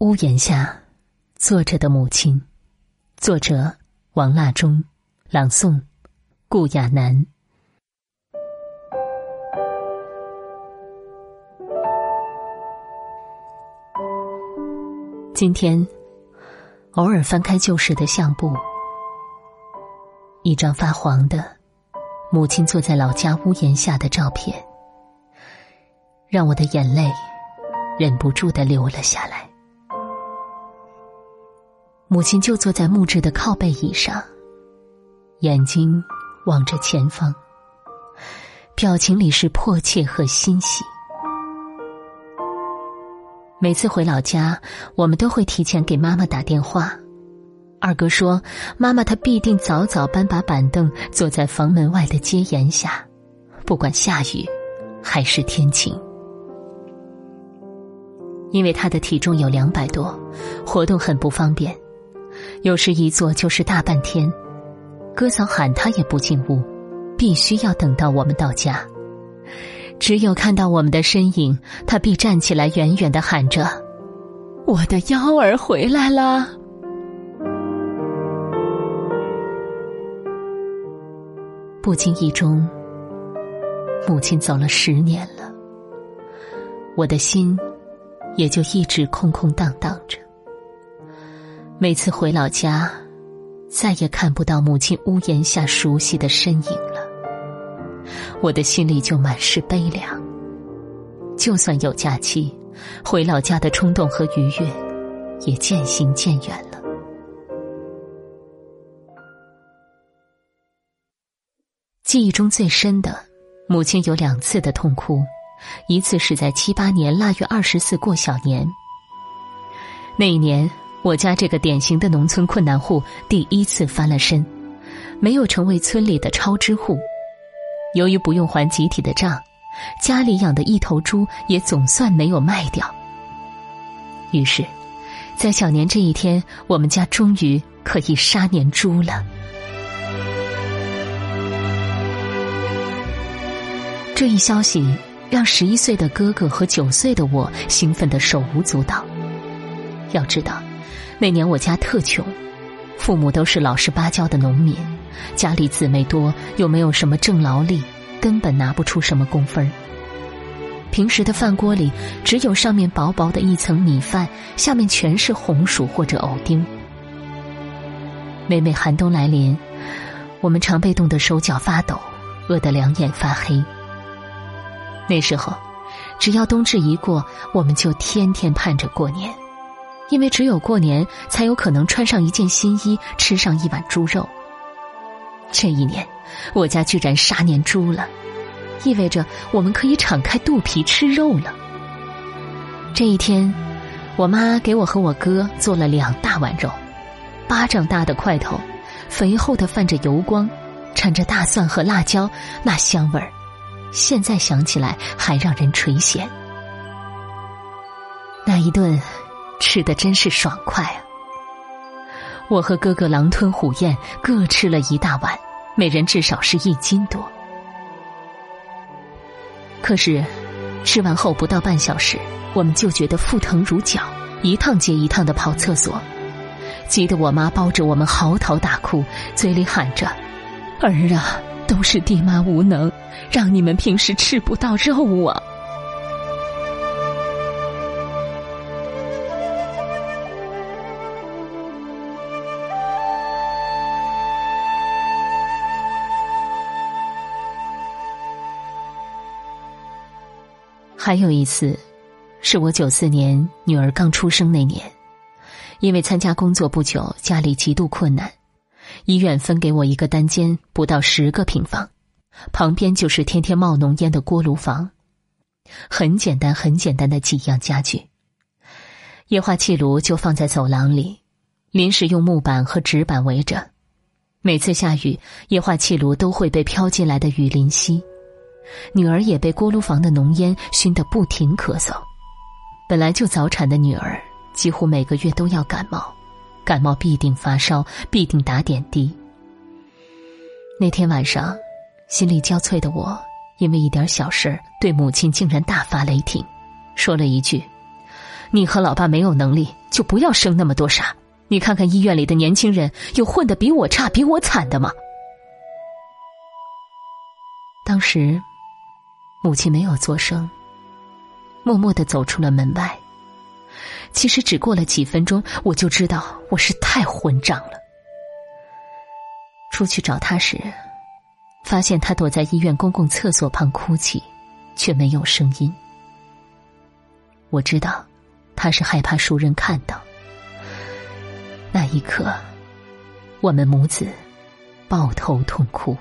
屋檐下，坐着的母亲。作者：王腊中，朗诵：顾亚楠。今天，偶尔翻开旧时的相簿，一张发黄的母亲坐在老家屋檐下的照片，让我的眼泪忍不住的流了下来。母亲就坐在木质的靠背椅上，眼睛望着前方，表情里是迫切和欣喜。每次回老家，我们都会提前给妈妈打电话。二哥说：“妈妈她必定早早搬把板凳，坐在房门外的街沿下，不管下雨还是天晴。因为她的体重有两百多，活动很不方便，有时一坐就是大半天。哥嫂喊他也不进屋，必须要等到我们到家。”只有看到我们的身影，他必站起来，远远的喊着：“我的幺儿回来了。”不经意中，母亲走了十年了，我的心也就一直空空荡荡着。每次回老家，再也看不到母亲屋檐下熟悉的身影了。我的心里就满是悲凉。就算有假期，回老家的冲动和愉悦，也渐行渐远了。记忆中最深的，母亲有两次的痛哭，一次是在七八年腊月二十四过小年。那一年，我家这个典型的农村困难户第一次翻了身，没有成为村里的超支户。由于不用还集体的账，家里养的一头猪也总算没有卖掉。于是，在小年这一天，我们家终于可以杀年猪了。这一消息让十一岁的哥哥和九岁的我兴奋的手舞足蹈。要知道，那年我家特穷，父母都是老实巴交的农民。家里姊妹多，又没有什么正劳力，根本拿不出什么工分。平时的饭锅里只有上面薄薄的一层米饭，下面全是红薯或者藕丁。每每寒冬来临，我们常被冻得手脚发抖，饿得两眼发黑。那时候，只要冬至一过，我们就天天盼着过年，因为只有过年才有可能穿上一件新衣，吃上一碗猪肉。这一年，我家居然杀年猪了，意味着我们可以敞开肚皮吃肉了。这一天，我妈给我和我哥做了两大碗肉，巴掌大的块头，肥厚的泛着油光，掺着大蒜和辣椒，那香味儿，现在想起来还让人垂涎。那一顿，吃的真是爽快啊！我和哥哥狼吞虎咽，各吃了一大碗，每人至少是一斤多。可是，吃完后不到半小时，我们就觉得腹疼如绞，一趟接一趟的跑厕所，急得我妈抱着我们嚎啕大哭，嘴里喊着：“儿啊，都是爹妈无能，让你们平时吃不到肉啊。”还有一次，是我九四年女儿刚出生那年，因为参加工作不久，家里极度困难，医院分给我一个单间，不到十个平方，旁边就是天天冒浓烟的锅炉房，很简单很简单的几样家具，液化气炉就放在走廊里，临时用木板和纸板围着，每次下雨，液化气炉都会被飘进来的雨淋熄。女儿也被锅炉房的浓烟熏得不停咳嗽，本来就早产的女儿几乎每个月都要感冒，感冒必定发烧，必定打点滴。那天晚上，心力交瘁的我，因为一点小事对母亲竟然大发雷霆，说了一句：“你和老爸没有能力，就不要生那么多傻。你看看医院里的年轻人，有混得比我差、比我惨的吗？当时，母亲没有作声，默默的走出了门外。其实只过了几分钟，我就知道我是太混账了。出去找他时，发现他躲在医院公共厕所旁哭泣，却没有声音。我知道，他是害怕熟人看到。那一刻，我们母子抱头痛哭。